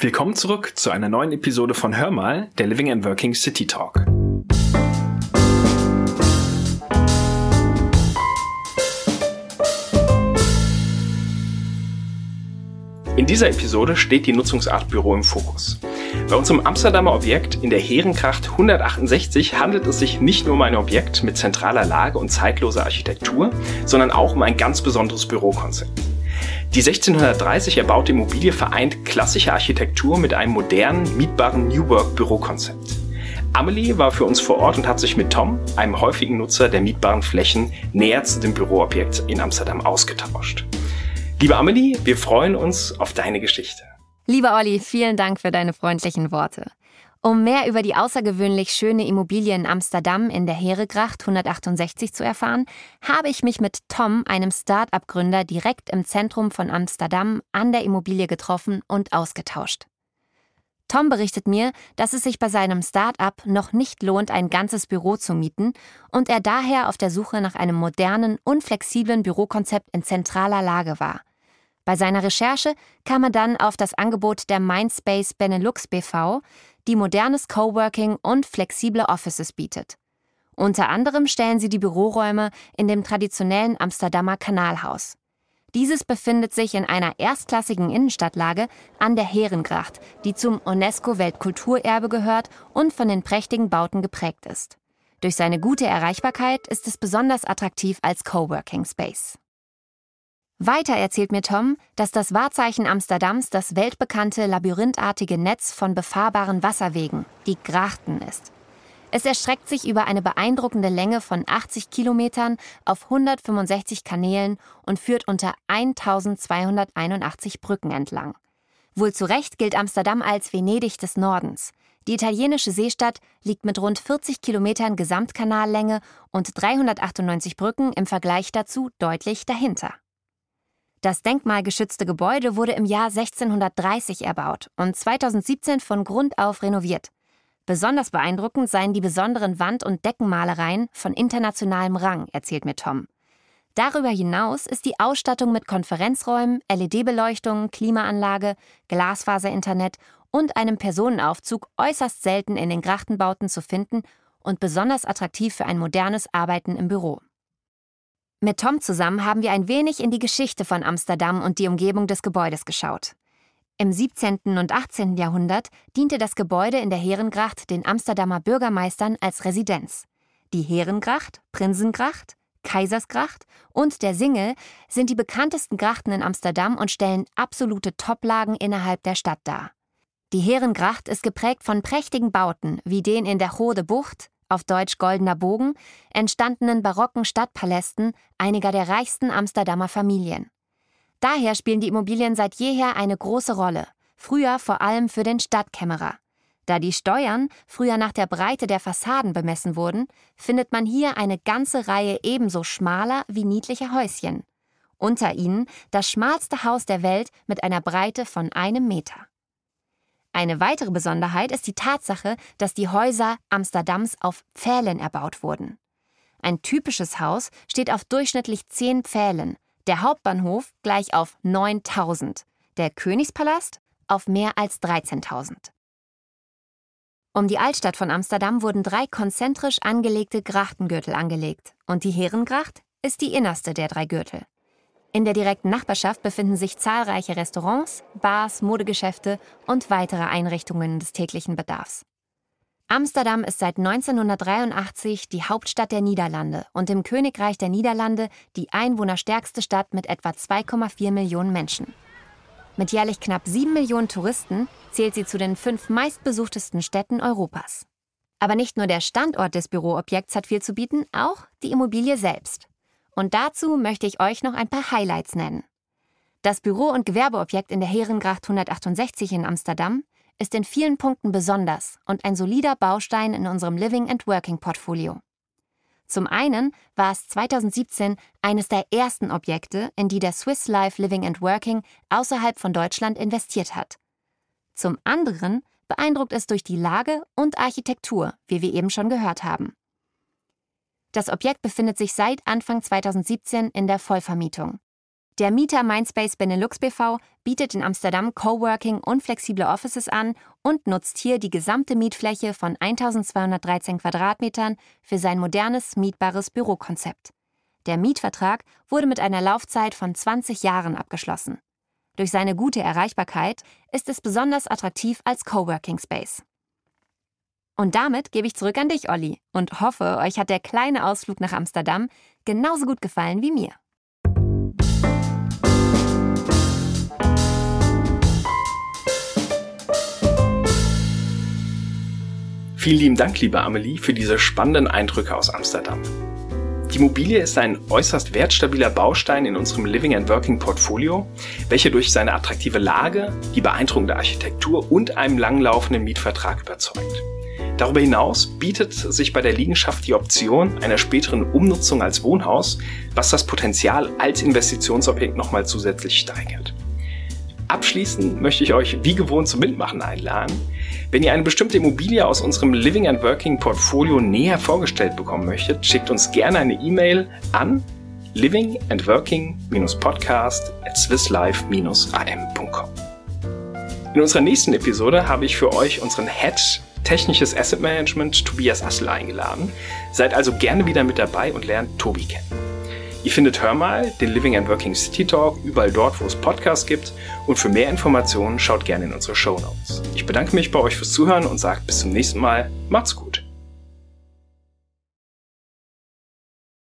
Willkommen zurück zu einer neuen Episode von Hör mal, der Living and Working City Talk. In dieser Episode steht die Nutzungsart Büro im Fokus. Bei unserem Amsterdamer Objekt in der Herenkracht 168 handelt es sich nicht nur um ein Objekt mit zentraler Lage und zeitloser Architektur, sondern auch um ein ganz besonderes Bürokonzept. Die 1630 erbaute Immobilie vereint klassische Architektur mit einem modernen, mietbaren New Work Bürokonzept. Amelie war für uns vor Ort und hat sich mit Tom, einem häufigen Nutzer der mietbaren Flächen, näher zu dem Büroobjekt in Amsterdam ausgetauscht. Liebe Amelie, wir freuen uns auf deine Geschichte. Lieber Olli, vielen Dank für deine freundlichen Worte. Um mehr über die außergewöhnlich schöne Immobilie in Amsterdam in der Heregracht 168 zu erfahren, habe ich mich mit Tom, einem Start-up-Gründer, direkt im Zentrum von Amsterdam an der Immobilie getroffen und ausgetauscht. Tom berichtet mir, dass es sich bei seinem Start-up noch nicht lohnt, ein ganzes Büro zu mieten und er daher auf der Suche nach einem modernen und flexiblen Bürokonzept in zentraler Lage war. Bei seiner Recherche kam er dann auf das Angebot der Mindspace Benelux BV, die modernes Coworking und flexible Offices bietet. Unter anderem stellen sie die Büroräume in dem traditionellen Amsterdamer Kanalhaus. Dieses befindet sich in einer erstklassigen Innenstadtlage an der Herengracht, die zum UNESCO-Weltkulturerbe gehört und von den prächtigen Bauten geprägt ist. Durch seine gute Erreichbarkeit ist es besonders attraktiv als Coworking Space. Weiter erzählt mir Tom, dass das Wahrzeichen Amsterdams das weltbekannte labyrinthartige Netz von befahrbaren Wasserwegen, die Grachten, ist. Es erstreckt sich über eine beeindruckende Länge von 80 Kilometern auf 165 Kanälen und führt unter 1281 Brücken entlang. Wohl zu Recht gilt Amsterdam als Venedig des Nordens. Die italienische Seestadt liegt mit rund 40 Kilometern Gesamtkanallänge und 398 Brücken im Vergleich dazu deutlich dahinter. Das denkmalgeschützte Gebäude wurde im Jahr 1630 erbaut und 2017 von Grund auf renoviert. Besonders beeindruckend seien die besonderen Wand- und Deckenmalereien von internationalem Rang, erzählt mir Tom. Darüber hinaus ist die Ausstattung mit Konferenzräumen, LED-Beleuchtung, Klimaanlage, Glasfaserinternet und einem Personenaufzug äußerst selten in den Grachtenbauten zu finden und besonders attraktiv für ein modernes Arbeiten im Büro. Mit Tom zusammen haben wir ein wenig in die Geschichte von Amsterdam und die Umgebung des Gebäudes geschaut. Im 17. und 18. Jahrhundert diente das Gebäude in der Herengracht den Amsterdamer Bürgermeistern als Residenz. Die Herengracht, Prinsengracht, Kaisersgracht und der Singel sind die bekanntesten Grachten in Amsterdam und stellen absolute Toplagen innerhalb der Stadt dar. Die Herengracht ist geprägt von prächtigen Bauten wie den in der Rode Bucht, auf Deutsch Goldener Bogen, entstandenen barocken Stadtpalästen einiger der reichsten Amsterdamer Familien. Daher spielen die Immobilien seit jeher eine große Rolle, früher vor allem für den Stadtkämmerer. Da die Steuern früher nach der Breite der Fassaden bemessen wurden, findet man hier eine ganze Reihe ebenso schmaler wie niedlicher Häuschen. Unter ihnen das schmalste Haus der Welt mit einer Breite von einem Meter. Eine weitere Besonderheit ist die Tatsache, dass die Häuser Amsterdams auf Pfählen erbaut wurden. Ein typisches Haus steht auf durchschnittlich 10 Pfählen, der Hauptbahnhof gleich auf 9000, der Königspalast auf mehr als 13.000. Um die Altstadt von Amsterdam wurden drei konzentrisch angelegte Grachtengürtel angelegt und die Herengracht ist die innerste der drei Gürtel. In der direkten Nachbarschaft befinden sich zahlreiche Restaurants, Bars, Modegeschäfte und weitere Einrichtungen des täglichen Bedarfs. Amsterdam ist seit 1983 die Hauptstadt der Niederlande und im Königreich der Niederlande die einwohnerstärkste Stadt mit etwa 2,4 Millionen Menschen. Mit jährlich knapp 7 Millionen Touristen zählt sie zu den fünf meistbesuchtesten Städten Europas. Aber nicht nur der Standort des Büroobjekts hat viel zu bieten, auch die Immobilie selbst. Und dazu möchte ich euch noch ein paar Highlights nennen. Das Büro- und Gewerbeobjekt in der Herengracht 168 in Amsterdam ist in vielen Punkten besonders und ein solider Baustein in unserem Living and Working Portfolio. Zum einen war es 2017 eines der ersten Objekte, in die der Swiss Life Living and Working außerhalb von Deutschland investiert hat. Zum anderen beeindruckt es durch die Lage und Architektur, wie wir eben schon gehört haben. Das Objekt befindet sich seit Anfang 2017 in der Vollvermietung. Der Mieter Mindspace Benelux BV bietet in Amsterdam Coworking und flexible Offices an und nutzt hier die gesamte Mietfläche von 1213 Quadratmetern für sein modernes, mietbares Bürokonzept. Der Mietvertrag wurde mit einer Laufzeit von 20 Jahren abgeschlossen. Durch seine gute Erreichbarkeit ist es besonders attraktiv als Coworking Space. Und damit gebe ich zurück an dich, Olli, und hoffe, euch hat der kleine Ausflug nach Amsterdam genauso gut gefallen wie mir. Vielen lieben Dank, liebe Amelie, für diese spannenden Eindrücke aus Amsterdam. Die Immobilie ist ein äußerst wertstabiler Baustein in unserem Living and Working Portfolio, welcher durch seine attraktive Lage, die beeindruckende Architektur und einem langlaufenden Mietvertrag überzeugt. Darüber hinaus bietet sich bei der Liegenschaft die Option einer späteren Umnutzung als Wohnhaus, was das Potenzial als Investitionsobjekt nochmal zusätzlich steigert. Abschließend möchte ich euch wie gewohnt zum Mitmachen einladen. Wenn ihr eine bestimmte Immobilie aus unserem Living and Working Portfolio näher vorgestellt bekommen möchtet, schickt uns gerne eine E-Mail an living and working-podcast at swisslife-am.com. In unserer nächsten Episode habe ich für euch unseren Head Technisches Asset Management Tobias Assel eingeladen. Seid also gerne wieder mit dabei und lernt Tobi kennen. Ihr findet Hör mal, den Living and Working City Talk, überall dort, wo es Podcasts gibt. Und für mehr Informationen schaut gerne in unsere Show Notes. Ich bedanke mich bei euch fürs Zuhören und sage bis zum nächsten Mal. Macht's gut.